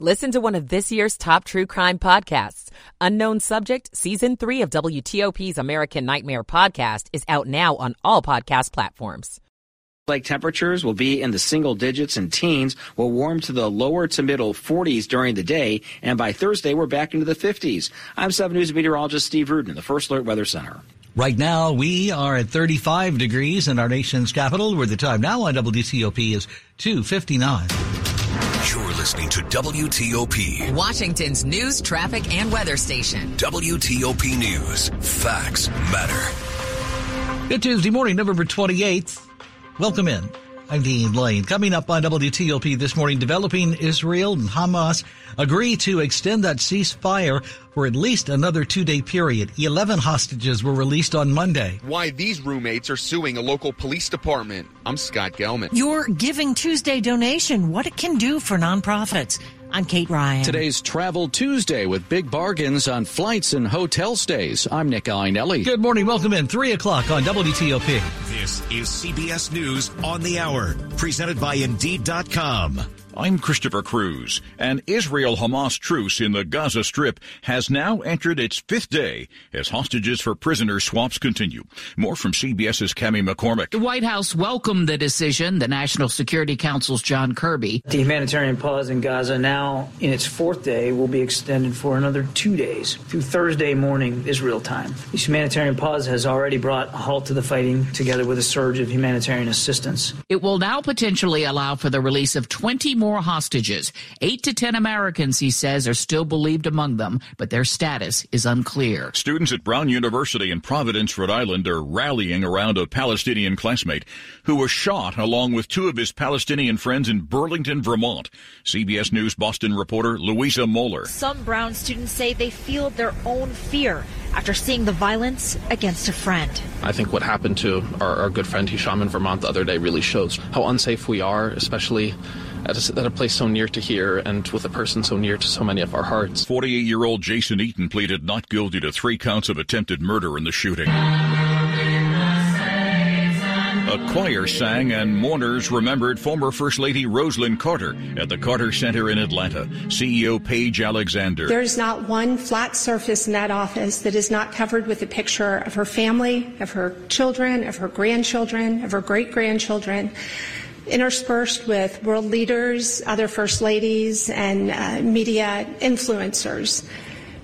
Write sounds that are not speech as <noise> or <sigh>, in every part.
Listen to one of this year's top true crime podcasts. Unknown Subject, Season 3 of WTOP's American Nightmare podcast is out now on all podcast platforms. Lake temperatures will be in the single digits and teens will warm to the lower to middle 40s during the day, and by Thursday we're back into the 50s. I'm 7 News meteorologist Steve Rudin the First Alert Weather Center. Right now, we are at 35 degrees in our nation's capital, where the time now on WTOP is 259. You're listening to WTOP, Washington's news, traffic, and weather station. WTOP News. Facts matter. Good Tuesday morning, November 28th. Welcome in. I'm Dean Lane. Coming up on WTOP this morning, developing Israel and Hamas agree to extend that ceasefire for at least another two day period. 11 hostages were released on Monday. Why these roommates are suing a local police department. I'm Scott Gelman. Your Giving Tuesday donation, what it can do for nonprofits. I'm Kate Ryan. Today's Travel Tuesday with big bargains on flights and hotel stays. I'm Nick Iannelli. Good morning. Welcome in. 3 o'clock on WTOP. This is CBS News on the Hour, presented by Indeed.com. I'm Christopher Cruz. An Israel Hamas truce in the Gaza Strip has now entered its fifth day as hostages for prisoner swaps continue. More from CBS's Cami McCormick. The White House welcomed the decision. The National Security Council's John Kirby. The humanitarian pause in Gaza now in its fourth day will be extended for another two days through Thursday morning Israel time. This humanitarian pause has already brought a halt to the fighting together with a surge of humanitarian assistance. It will now potentially allow for the release of 20 more hostages. Eight to ten Americans, he says, are still believed among them, but their status is unclear. Students at Brown University in Providence, Rhode Island are rallying around a Palestinian classmate who was shot along with two of his Palestinian friends in Burlington, Vermont. CBS News Boston reporter Louisa Moeller. Some Brown students say they feel their own fear after seeing the violence against a friend. I think what happened to our, our good friend Hisham in Vermont the other day really shows how unsafe we are, especially at a, at a, place so near to here and with a person so near to so many of our hearts. 48 year old Jason Eaton pleaded not guilty to three counts of attempted murder in the shooting. A choir sang and mourners remembered former First Lady Rosalynn Carter at the Carter Center in Atlanta. CEO Paige Alexander. There's not one flat surface in that office that is not covered with a picture of her family, of her children, of her grandchildren, of her great grandchildren interspersed with world leaders, other first ladies, and uh, media influencers.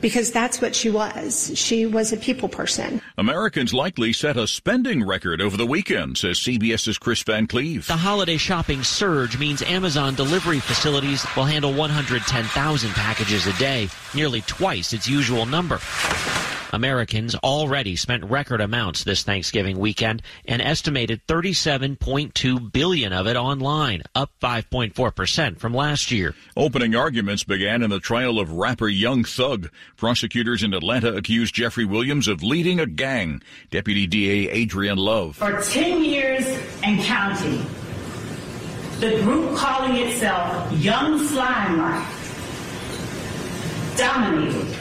Because that's what she was. She was a people person. Americans likely set a spending record over the weekend, says CBS's Chris Van Cleave. The holiday shopping surge means Amazon delivery facilities will handle 110,000 packages a day, nearly twice its usual number. Americans already spent record amounts this Thanksgiving weekend, an estimated 37.2 billion of it online, up 5.4% from last year. Opening arguments began in the trial of rapper Young Thug. Prosecutors in Atlanta accused Jeffrey Williams of leading a gang. Deputy DA Adriane Love. For 10 years and counting, the group calling itself Young Slime Life dominated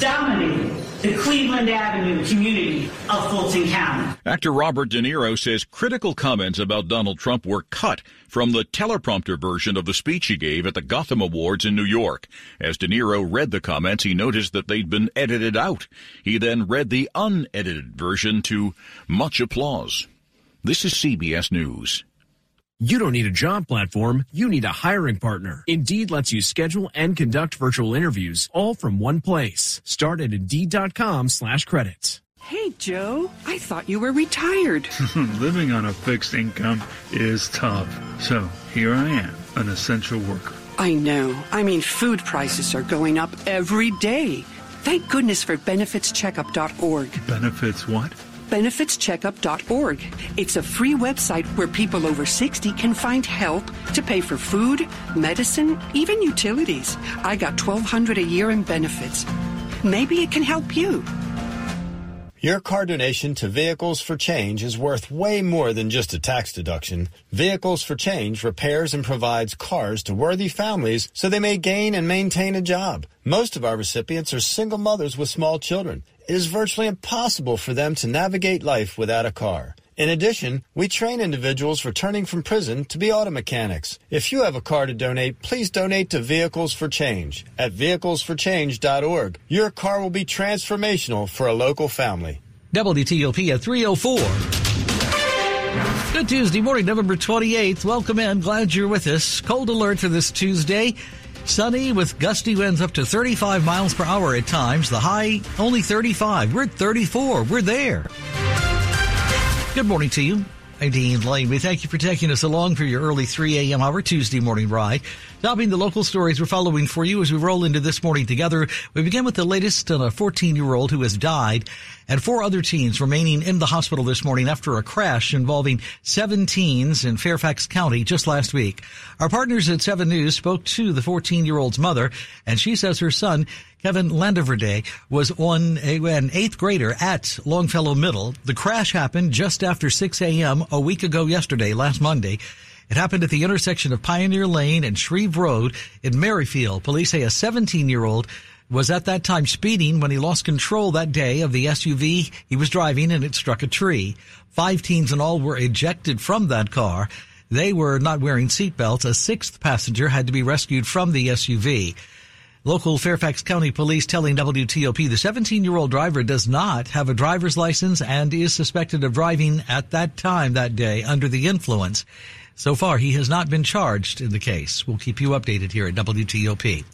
dominated the Cleveland Avenue community of Fulton County. Actor Robert De Niro says critical comments about Donald Trump were cut from the teleprompter version of the speech he gave at the Gotham Awards in New York. As De Niro read the comments, he noticed that they'd been edited out. He then read the unedited version to much applause. This is CBS News. You don't need a job platform, you need a hiring partner. Indeed lets you schedule and conduct virtual interviews all from one place. Start at Indeed.com slash credits. Hey, Joe, I thought you were retired. <laughs> <laughs> Living on a fixed income is tough. So here I am, an essential worker. I know. I mean, food prices are going up every day. Thank goodness for benefitscheckup.org. Benefits what? benefitscheckup.org. It's a free website where people over 60 can find help to pay for food, medicine, even utilities. I got 1200 a year in benefits. Maybe it can help you. Your car donation to Vehicles for Change is worth way more than just a tax deduction. Vehicles for Change repairs and provides cars to worthy families so they may gain and maintain a job. Most of our recipients are single mothers with small children. It is virtually impossible for them to navigate life without a car. In addition, we train individuals returning from prison to be auto mechanics. If you have a car to donate, please donate to Vehicles for Change at vehiclesforchange.org. Your car will be transformational for a local family. WTOP at 304. Good Tuesday morning, November 28th. Welcome in. Glad you're with us. Cold alert for this Tuesday. Sunny with gusty winds up to 35 miles per hour at times. The high only 35. We're at 34. We're there. Good morning to you. I'm Dean Lane. We thank you for taking us along for your early 3 a.m. hour Tuesday morning ride. Topping the local stories we're following for you as we roll into this morning together. We begin with the latest on a 14 year old who has died and four other teens remaining in the hospital this morning after a crash involving seven teens in Fairfax County just last week. Our partners at 7 News spoke to the 14 year old's mother and she says her son Kevin Landeverde was on a, an eighth grader at Longfellow Middle. The crash happened just after 6 a.m. a week ago yesterday, last Monday. It happened at the intersection of Pioneer Lane and Shreve Road in Merrifield. Police say a 17 year old was at that time speeding when he lost control that day of the SUV he was driving and it struck a tree. Five teens in all were ejected from that car. They were not wearing seatbelts. A sixth passenger had to be rescued from the SUV. Local Fairfax County police telling WTOP the 17 year old driver does not have a driver's license and is suspected of driving at that time that day under the influence. So far, he has not been charged in the case. We'll keep you updated here at WTOP.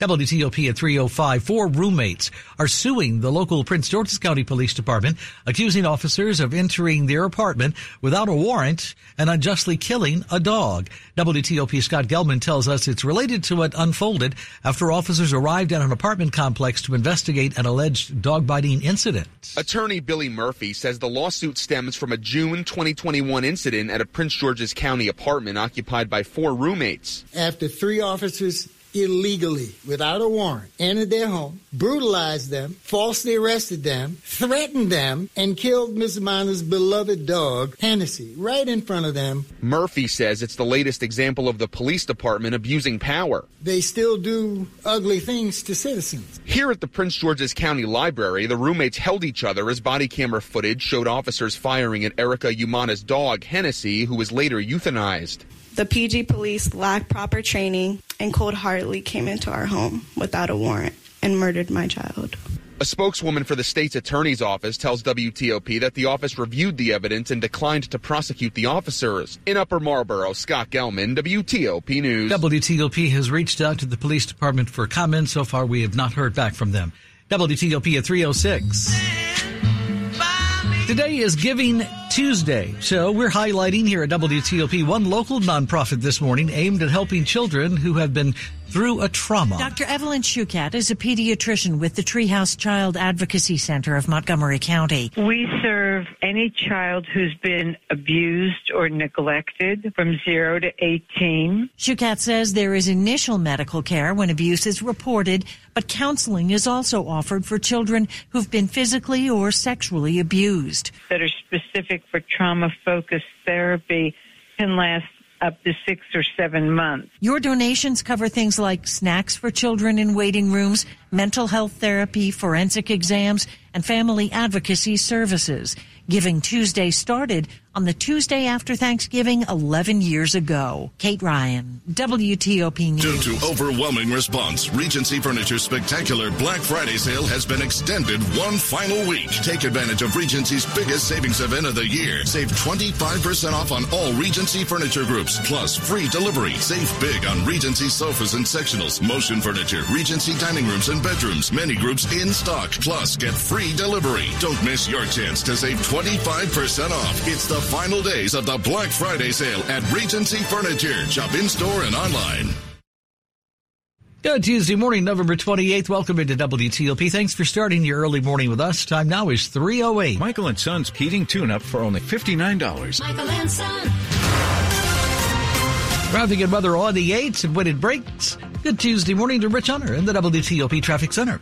WTOP at 305. Four roommates are suing the local Prince George's County Police Department, accusing officers of entering their apartment without a warrant and unjustly killing a dog. WTOP Scott Gelman tells us it's related to what unfolded after officers arrived at an apartment complex to investigate an alleged dog biting incident. Attorney Billy Murphy says the lawsuit stems from a June 2021 incident at a Prince George's County apartment occupied by four roommates. After three officers illegally, without a warrant, entered their home, brutalized them, falsely arrested them, threatened them, and killed Miss Miner's beloved dog, Hennessy, right in front of them. Murphy says it's the latest example of the police department abusing power. They still do ugly things to citizens. Here at the Prince George's County Library, the roommates held each other as body camera footage showed officers firing at Erica Umana's dog, Hennessy, who was later euthanized. The PG police lacked proper training and cold heartedly came into our home without a warrant and murdered my child. A spokeswoman for the state's attorney's office tells WTOP that the office reviewed the evidence and declined to prosecute the officers. In Upper Marlboro, Scott Gelman, WTOP News. WTOP has reached out to the police department for comment. So far, we have not heard back from them. WTOP at 306. Today is Giving Tuesday, so we're highlighting here at WTOP one local nonprofit this morning aimed at helping children who have been through a trauma. Dr. Evelyn Shukat is a pediatrician with the Treehouse Child Advocacy Center of Montgomery County. We serve any child who's been abused or neglected from 0 to 18. Shukat says there is initial medical care when abuse is reported, but counseling is also offered for children who've been physically or sexually abused. That are specific for trauma focused therapy can last up to six or seven months. Your donations cover things like snacks for children in waiting rooms, mental health therapy, forensic exams, and family advocacy services. Giving Tuesday started on the Tuesday after Thanksgiving 11 years ago. Kate Ryan, WTOP News. Due to overwhelming response, Regency Furniture's spectacular Black Friday sale has been extended one final week. Take advantage of Regency's biggest savings event of the year. Save 25% off on all Regency furniture groups, plus free delivery. Save big on Regency sofas and sectionals, motion furniture, Regency dining rooms and bedrooms, many groups in stock, plus get free delivery. Don't miss your chance to save 25% off. It's the final days of the Black Friday sale at Regency Furniture. Shop in store and online. Good Tuesday morning, November 28th. Welcome into WTOP. Thanks for starting your early morning with us. Time now is 3.08. Michael and Son's heating tune-up for only $59. Michael and Son. Traffic and weather on the 8s and when it breaks. Good Tuesday morning to Rich Hunter in the WTOP Traffic Center.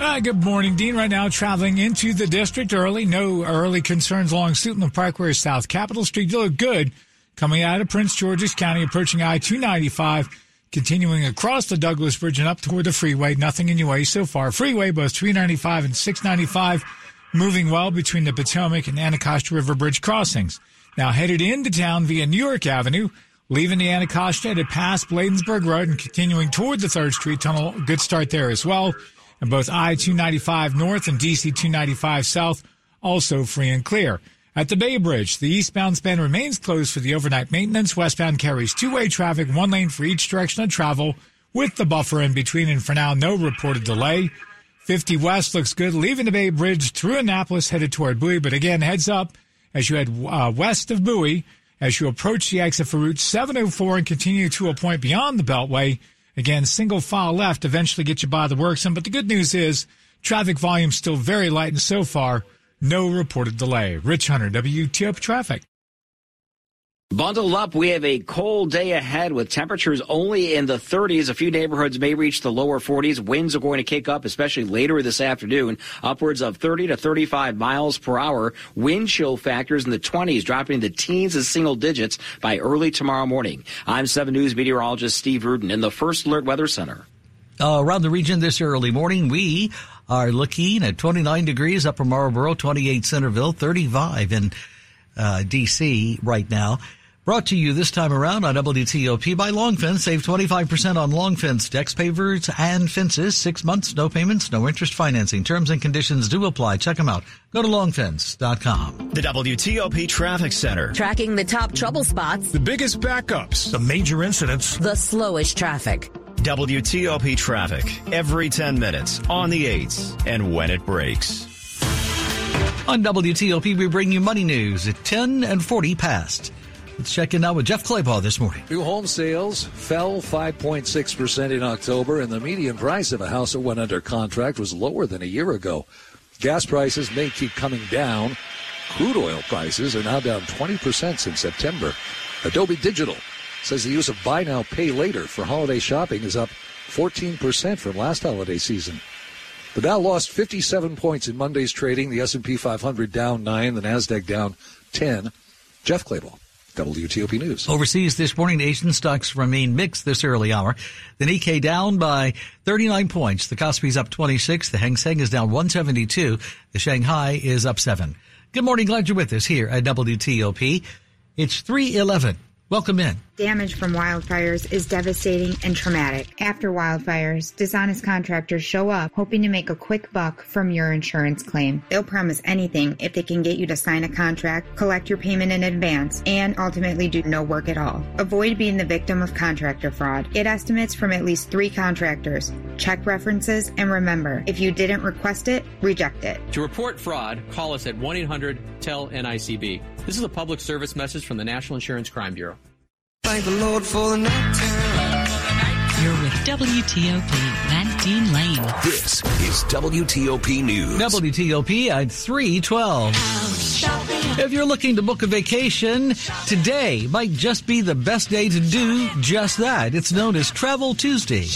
Uh, good morning, Dean. Right now, traveling into the district early. No early concerns along Suitland Parkway South Capitol Street. You look good coming out of Prince George's County, approaching I-295, continuing across the Douglass Bridge and up toward the freeway. Nothing in your way so far. Freeway, both 395 and 695. moving well between the Potomac and Anacostia River Bridge crossings. Now headed into town via New York Avenue, leaving the Anacostia to pass Bladensburg Road and continuing toward the 3rd Street Tunnel. Good start there as well. And both I-295 North and DC-295 South also free and clear. At the Bay Bridge, the eastbound span remains closed for the overnight maintenance. Westbound carries two-way traffic, one lane for each direction of travel, with the buffer in between. And for now, no reported delay. 50 West looks good, leaving the Bay Bridge through Annapolis, headed toward Bowie. But again, heads up as you head uh, west of Bowie, as you approach the exit for Route 704 and continue to a point beyond the Beltway. Again, single file left eventually get you by the works. But the good news is traffic volume still very light, and so far, no reported delay. Rich Hunter, WTOP Traffic. Bundled up, we have a cold day ahead with temperatures only in the 30s. A few neighborhoods may reach the lower 40s. Winds are going to kick up, especially later this afternoon, upwards of 30 to 35 miles per hour. Wind chill factors in the 20s, dropping the teens and single digits by early tomorrow morning. I'm 7 News meteorologist Steve Rudin in the First Alert Weather Center. Uh, around the region this early morning, we are looking at 29 degrees upper Marlboro, 28 Centreville, 35 in uh, D.C. right now. Brought to you this time around on WTOP by Long Fence. Save 25% on Long Fence decks, pavers, and fences. Six months, no payments, no interest financing. Terms and conditions do apply. Check them out. Go to longfence.com. The WTOP Traffic Center. Tracking the top trouble spots. The biggest backups. The major incidents. The slowest traffic. WTOP Traffic. Every 10 minutes, on the 8s, and when it breaks. On WTOP, we bring you money news at 10 and 40 past. Let's check in now with Jeff Clabaugh this morning. New home sales fell 5.6% in October, and the median price of a house that went under contract was lower than a year ago. Gas prices may keep coming down. Crude oil prices are now down 20% since September. Adobe Digital says the use of buy now, pay later for holiday shopping is up 14% from last holiday season. The Dow lost 57 points in Monday's trading. The S&P 500 down 9, the Nasdaq down 10. Jeff Clabaugh. WTOP News. Overseas this morning, Asian stocks remain mixed this early hour. The Nikkei down by 39 points. The Kospi's up 26. The Hang Seng is down 172. The Shanghai is up 7. Good morning. Glad you're with us here at WTOP. It's 311. Welcome in. Damage from wildfires is devastating and traumatic. After wildfires, dishonest contractors show up hoping to make a quick buck from your insurance claim. They'll promise anything if they can get you to sign a contract, collect your payment in advance, and ultimately do no work at all. Avoid being the victim of contractor fraud. Get estimates from at least three contractors. Check references and remember, if you didn't request it, reject it. To report fraud, call us at 1 800 TELL NICB. This is a public service message from the National Insurance Crime Bureau. Thank the Lord for the nighttime. You're with WTOP, Matt Dean Lane. This is WTOP News. WTOP at 312. <laughs> If you're looking to book a vacation, today might just be the best day to do just that. It's known as Travel Tuesday.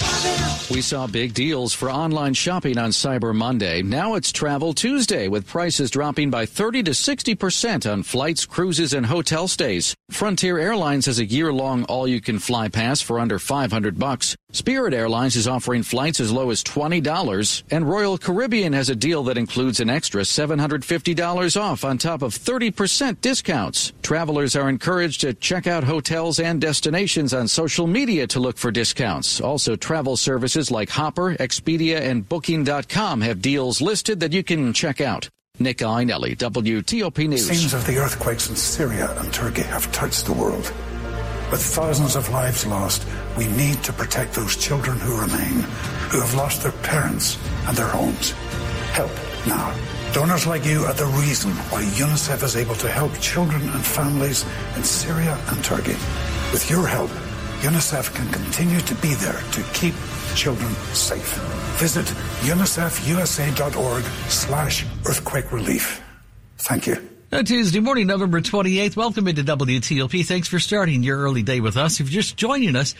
We saw big deals for online shopping on Cyber Monday. Now it's Travel Tuesday with prices dropping by 30 to 60% on flights, cruises, and hotel stays. Frontier Airlines has a year-long all-you-can-fly pass for under 500 bucks. Spirit Airlines is offering flights as low as $20, and Royal Caribbean has a deal that includes an extra $750 off on top of 30% discounts. Travelers are encouraged to check out hotels and destinations on social media to look for discounts. Also, travel services like Hopper, Expedia, and Booking.com have deals listed that you can check out. Nick Iannelli, WTOP News. Scenes of the earthquakes in Syria and Turkey have touched the world. With thousands of lives lost, we need to protect those children who remain, who have lost their parents and their homes. Help now. Donors like you are the reason why UNICEF is able to help children and families in Syria and Turkey. With your help, UNICEF can continue to be there to keep children safe. Visit unicefusa.org slash earthquake relief. Thank you. Tuesday morning, November 28th. Welcome into WTOP. Thanks for starting your early day with us. If you're just joining us,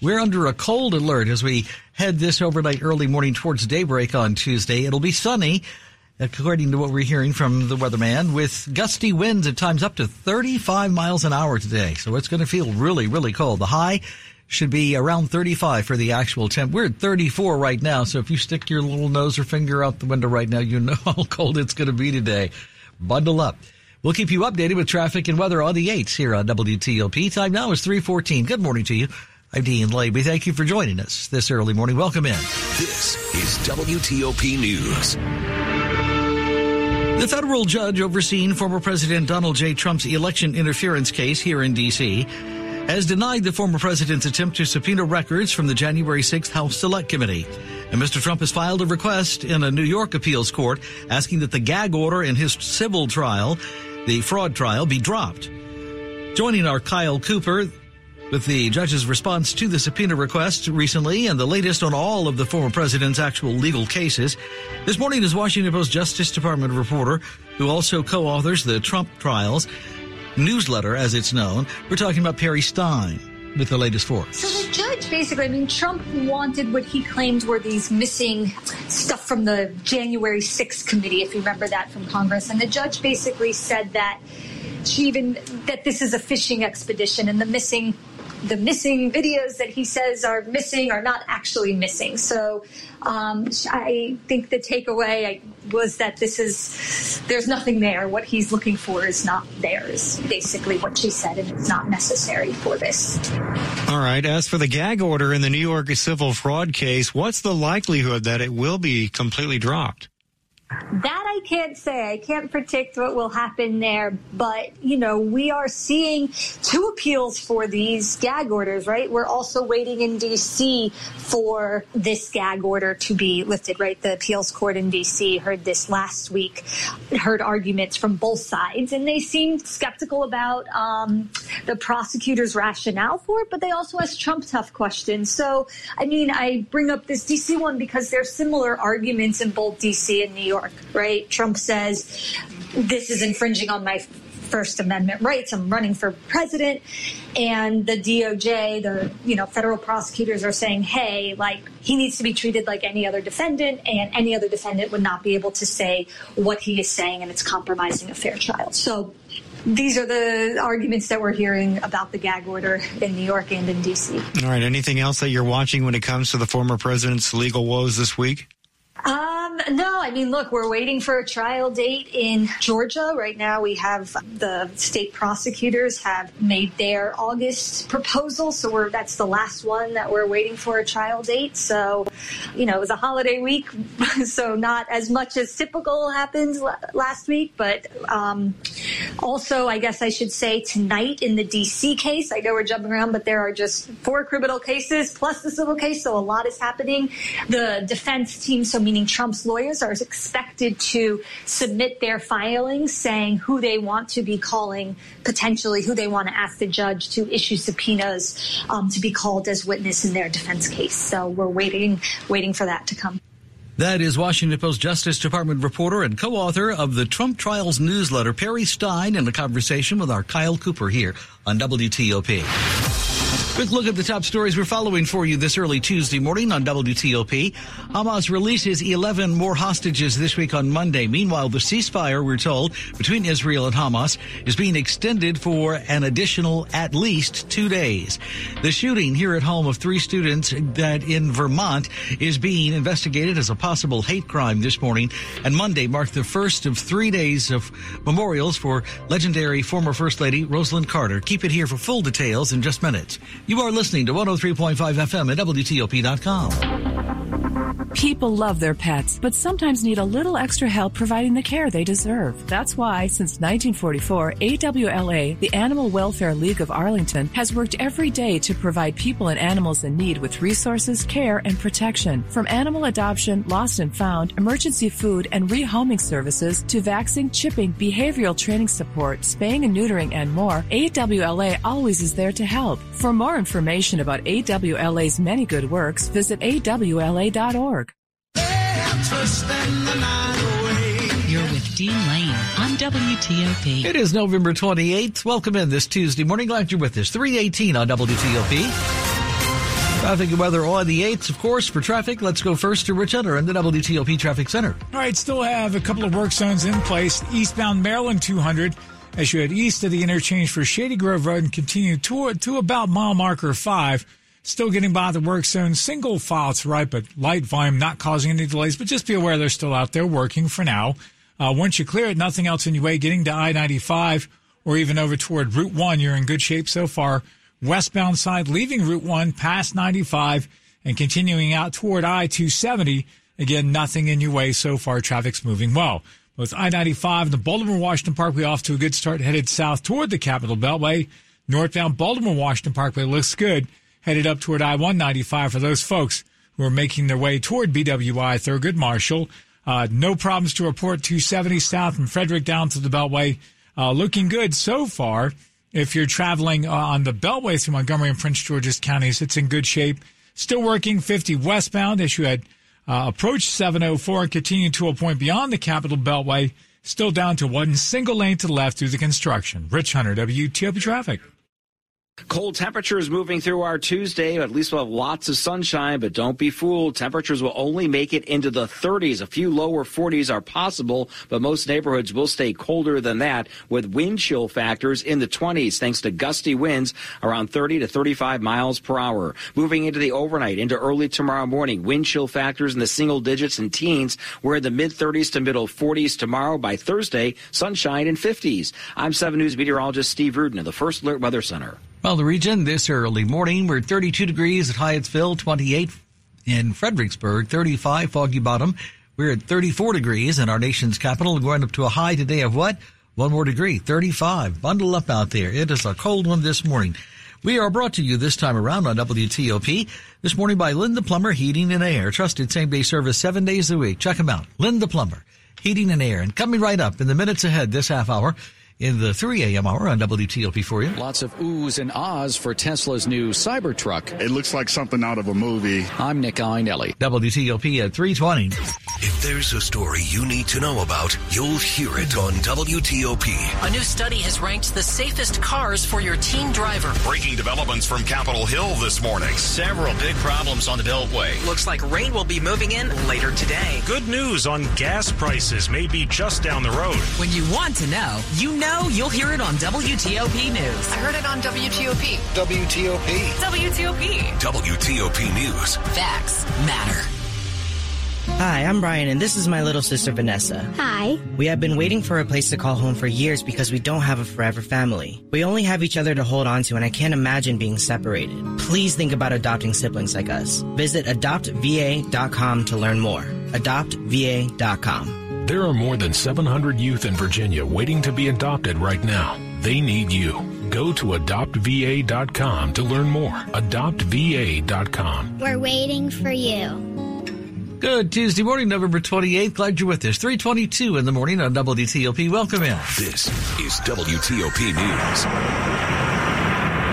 we're under a cold alert as we head this overnight early morning towards daybreak on Tuesday. It'll be sunny, according to what we're hearing from the weatherman, with gusty winds at times up to 35 miles an hour today. So it's going to feel really, really cold. The high should be around 35 for the actual temp. We're at 34 right now, so if you stick your little nose or finger out the window right now, you know <laughs> how cold it's going to be today. Bundle up. We'll keep you updated with traffic and weather on the 8s here on WTOP. Time now is 314. Good morning to you. I'm Dean Lady. Thank you for joining us this early morning. Welcome in. This is WTOP News. The federal judge overseeing former President Donald J. Trump's election interference case here in D.C. has denied the former president's attempt to subpoena records from the January 6th House Select Committee. And Mr. Trump has filed a request in a New York appeals court asking that the gag order in his civil trial, the fraud trial, be dropped. Joining our Kyle Cooper, with the judge's response to the subpoena request recently and the latest on all of the former president's actual legal cases. This morning is Washington Post Justice Department reporter who also co-authors the Trump Trials newsletter, as it's known. We're talking about Perry Stein with the latest for us. So the judge basically, I mean, Trump wanted what he claimed were these missing stuff from the January 6th committee, if you remember that from Congress. And the judge basically said that she even, that this is a fishing expedition and the missing the missing videos that he says are missing are not actually missing. So um, I think the takeaway was that this is there's nothing there. What he's looking for is not there. Is basically what she said, and it's not necessary for this. All right. As for the gag order in the New York civil fraud case, what's the likelihood that it will be completely dropped? That I can't say. I can't predict what will happen there. But, you know, we are seeing two appeals for these gag orders, right? We're also waiting in D.C. for this gag order to be lifted, right? The appeals court in D.C. heard this last week, heard arguments from both sides, and they seemed skeptical about um, the prosecutor's rationale for it, but they also asked Trump tough questions. So, I mean, I bring up this D.C. one because there's similar arguments in both D.C. and New York. York, right? Trump says this is infringing on my First Amendment rights. I'm running for president. And the DOJ, the you know federal prosecutors are saying, hey, like he needs to be treated like any other defendant, and any other defendant would not be able to say what he is saying, and it's compromising a fair trial. So these are the arguments that we're hearing about the gag order in New York and in D.C. All right. Anything else that you're watching when it comes to the former president's legal woes this week? Uh, Um, no, I mean, look, we're waiting for a trial date in Georgia. Right now, we have the state prosecutors have made their August proposal, so we're that's the last one that we're waiting for a trial date. So, you know, it was a holiday week, <laughs> so not as much as typical happens last week, but um, also, I guess I should say tonight in the DC case. I know we're jumping around, but there are just four criminal cases plus the civil case, so a lot is happening. The defense team, so meaning Lawyers, are expected to submit their filings saying who they want to be calling, potentially who they want to ask the judge to issue subpoenas um, to be called as witness in their defense case. So we're waiting, waiting for that to come. That is Washington Post Justice Department reporter and co-author of the Trump Trials newsletter, Perry Stein, in a conversation with our Kyle Cooper here on WTOP. Quick look at the top stories we're following for you this early Tuesday morning on WTOP. Hamas releases 11 more hostages this week on Monday. Meanwhile, the ceasefire, we're told, between Israel and Hamas is being extended for an additional at least two days. The shooting here at home of three students that in Vermont is being investigated as a possible hate crime this morning. And Monday marked the first of three days of memorials for legendary former First Lady Rosalynn Carter. Keep it here for full details in just minutes. You are listening to 103.5 FM at WTOP.com. People love their pets, but sometimes need a little extra help providing the care they deserve. That's why, since 1944, AWLA, the Animal Welfare League of Arlington, has worked every day to provide people and animals in need with resources, care, and protection. From animal adoption, lost and found, emergency food, and rehoming services to vaccine, chipping, behavioral training support, spaying and neutering, and more, AWLA always is there to help. For more information about AWLA's many good works, visit awla.org. You're with Dean Lane on WTOP. It is November 28th. Welcome in this Tuesday morning. Glad you're with us. 318 on WTOP. Traffic and weather on the 8th, of course, for traffic. Let's go first to Rich Hunter in the WTOP Traffic Center. All right, still have a couple of work zones in place. Eastbound Maryland 200 as you head east of the interchange for Shady Grove Road and continue to, to about mile marker 5 still getting by the work zone. Single file to right, but light volume not causing any delays. But just be aware they're still out there working for now. Uh, once you clear it, nothing else in your way. Getting to I-95 or even over toward Route 1, you're in good shape so far. Westbound side, leaving Route 1 past 95 and continuing out toward I-270. Again, nothing in your way so far. Traffic's moving well. Both I-95 and the Baltimore Washington Parkway off to a good start headed south toward the Capital Beltway. Northbound Baltimore Washington Parkway looks good, headed up toward I-195 for those folks who are making their way toward BWI Thurgood Marshall. Uh, no problems to report. 270 south from Frederick down to the Beltway. Uh, looking good so far. If you're traveling uh, on the Beltway through Montgomery and Prince George's counties, it's in good shape. Still working 50 westbound as you had uh, approached 704 and continued to a point beyond the Capital Beltway. Still down to one single lane to the left through the construction. Rich Hunter, WTOP Traffic. Cold temperatures moving through our Tuesday. At least we'll have lots of sunshine, but don't be fooled. Temperatures will only make it into the 30s. A few lower 40s are possible, but most neighborhoods will stay colder than that with wind chill factors in the 20s thanks to gusty winds around 30 to 35 miles per hour. Moving into the overnight, into early tomorrow morning, wind chill factors in the single digits and teens. We're in the mid 30s to middle 40s tomorrow. By Thursday, sunshine in 50s. I'm 7 News meteorologist Steve Rudin of the First Alert Weather Center. Well, the region this early morning, we're 32 degrees at Hyattsville, 28 in Fredericksburg, 35 Foggy Bottom. We're at 34 degrees in our nation's capital, going up to a high today of what? One more degree, 35. Bundle up out there. It is a cold one this morning. We are brought to you this time around on WTOP this morning by Len The Plumber Heating and Air. Trusted same day service seven days a week. Check them out. Len The Plumber Heating and Air. And coming right up in the minutes ahead this half hour, in the 3 a.m. hour on WTOP for you. Lots of oohs and ahs for Tesla's new Cybertruck. It looks like something out of a movie. I'm Nick Iannelli. WTOP at 320. If there's a story you need to know about, you'll hear it on WTOP. A new study has ranked the safest cars for your teen driver. Breaking developments from Capitol Hill this morning. Several big problems on the Beltway. Looks like rain will be moving in later today. Good news on gas prices may be just down the road. When you want to know, you know you'll hear it on WTOP News. I heard it on WTOP. WTOP. WTOP. WTOP News. Facts matter. Hi, I'm Brian, and this is my little sister Vanessa. Hi. We have been waiting for a place to call home for years because we don't have a forever family. We only have each other to hold on to, and I can't imagine being separated. Please think about adopting siblings like us. Visit adoptva.com to learn more. Adoptva.com. There are more than 700 youth in Virginia waiting to be adopted right now. They need you. Go to adoptva.com to learn more. Adoptva.com. We're waiting for you. Good Tuesday morning, November 28th. Glad you're with us. 322 in the morning on WTOP. Welcome in. This is WTOP News.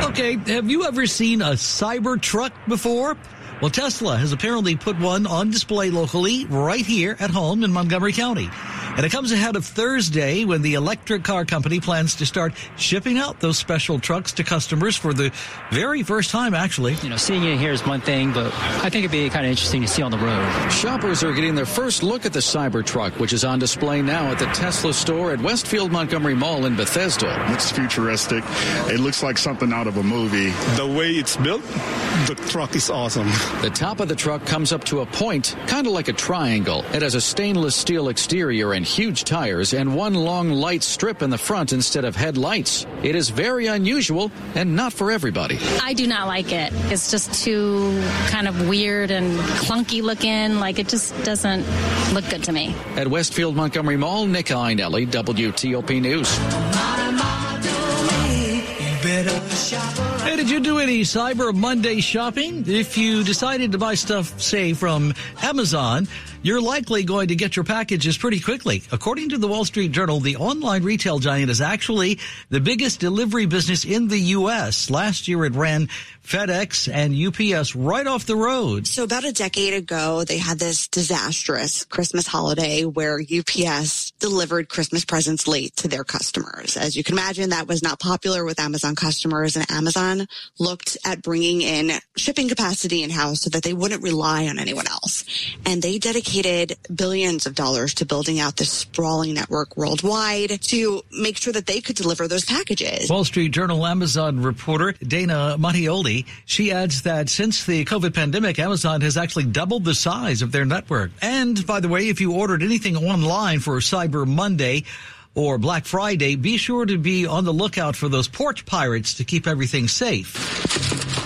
Okay, have you ever seen a cyber truck before? Well, Tesla has apparently put one on display locally right here at home in Montgomery County. And it comes ahead of Thursday when the electric car company plans to start shipping out those special trucks to customers for the very first time, actually. You know, seeing it here is one thing, but I think it'd be kind of interesting to see on the road. Shoppers are getting their first look at the Cybertruck, which is on display now at the Tesla store at Westfield Montgomery Mall in Bethesda. Looks futuristic. It looks like something out of a movie. The way it's built, the truck is awesome. <laughs> The top of the truck comes up to a point, kind of like a triangle. It has a stainless steel exterior and huge tires and one long light strip in the front instead of headlights. It is very unusual and not for everybody. I do not like it. It's just too kind of weird and clunky looking. Like it just doesn't look good to me. At Westfield Montgomery Mall, Nick Iannelli, WTOP News. Hey, did you do any Cyber Monday shopping? If you decided to buy stuff, say, from Amazon, you're likely going to get your packages pretty quickly. According to the Wall Street Journal, the online retail giant is actually the biggest delivery business in the U.S. Last year it ran FedEx and UPS right off the road. So about a decade ago, they had this disastrous Christmas holiday where UPS delivered Christmas presents late to their customers. As you can imagine, that was not popular with Amazon customers and Amazon looked at bringing in shipping capacity in-house so that they wouldn't rely on anyone else. And they dedicated dedicated billions of dollars to building out this sprawling network worldwide to make sure that they could deliver those packages. Wall Street Journal Amazon reporter Dana Mattioli, she adds that since the COVID pandemic, Amazon has actually doubled the size of their network. And by the way, if you ordered anything online for Cyber Monday, or Black Friday, be sure to be on the lookout for those porch pirates to keep everything safe.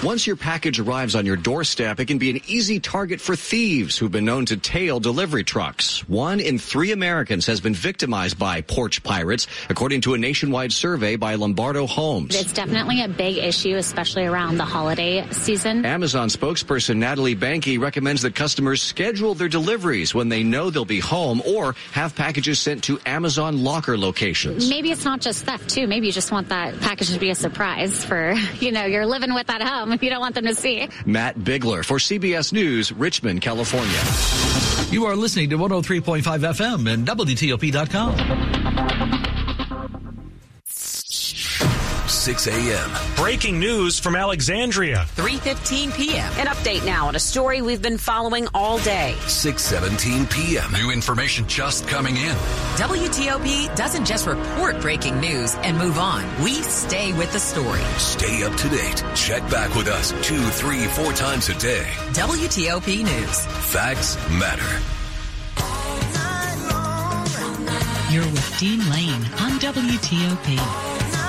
Once your package arrives on your doorstep, it can be an easy target for thieves who've been known to tail delivery trucks. One in three Americans has been victimized by porch pirates, according to a nationwide survey by Lombardo Homes. It's definitely a big issue, especially around the holiday season. Amazon spokesperson Natalie Banke recommends that customers schedule their deliveries when they know they'll be home or have packages sent to Amazon locker locations. Maybe it's not just theft, too. Maybe you just want that package to be a surprise for, <laughs> you know, you're living with at home if <laughs> you don't want them to see. Matt Bigler for CBS News, Richmond, California. You are listening to 103.5 FM and WTOP.com. 6 a.m. Breaking news from Alexandria. 3.15 p.m. An update now on a story we've been following all day. 6.17 p.m. New information just coming in. WTOP doesn't just report breaking news and move on. We stay with the story. Stay up to date. Check back with us two, three, four times a day. WTOP News. Facts matter. You're with Dean Lane on WTOP.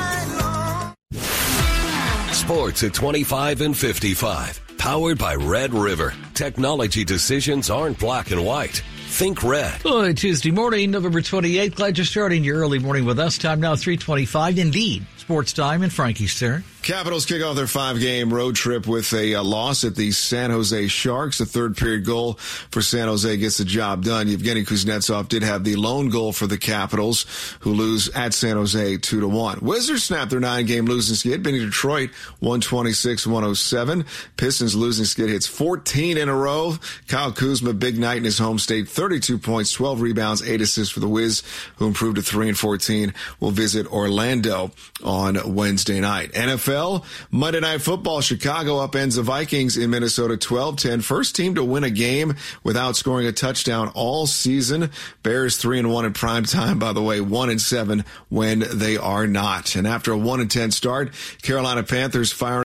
Sports at 25 and 55. Powered by Red River. Technology decisions aren't black and white. Think red. Oh, Tuesday morning, November 28th. Glad you're starting your early morning with us. Time now 325. Indeed. Sports time and Frankie, sir. Capitals kick off their five game road trip with a uh, loss at the San Jose Sharks. A third period goal for San Jose gets the job done. Evgeny Kuznetsov did have the lone goal for the Capitals, who lose at San Jose 2 to 1. Wizards snap their nine game losing skid, beating Detroit 126 107. Pistons losing skid hits 14 in a row. Kyle Kuzma, big night in his home state, 32 points, 12 rebounds, 8 assists for the Wiz, who improved to 3 and 14. Will visit Orlando on Wednesday night. NFL Monday Night Football, Chicago upends the Vikings in Minnesota 12-10. First team to win a game without scoring a touchdown all season. Bears 3 and 1 in prime time, by the way, 1 and 7 when they are not. And after a 1 and 10 start, Carolina Panthers firing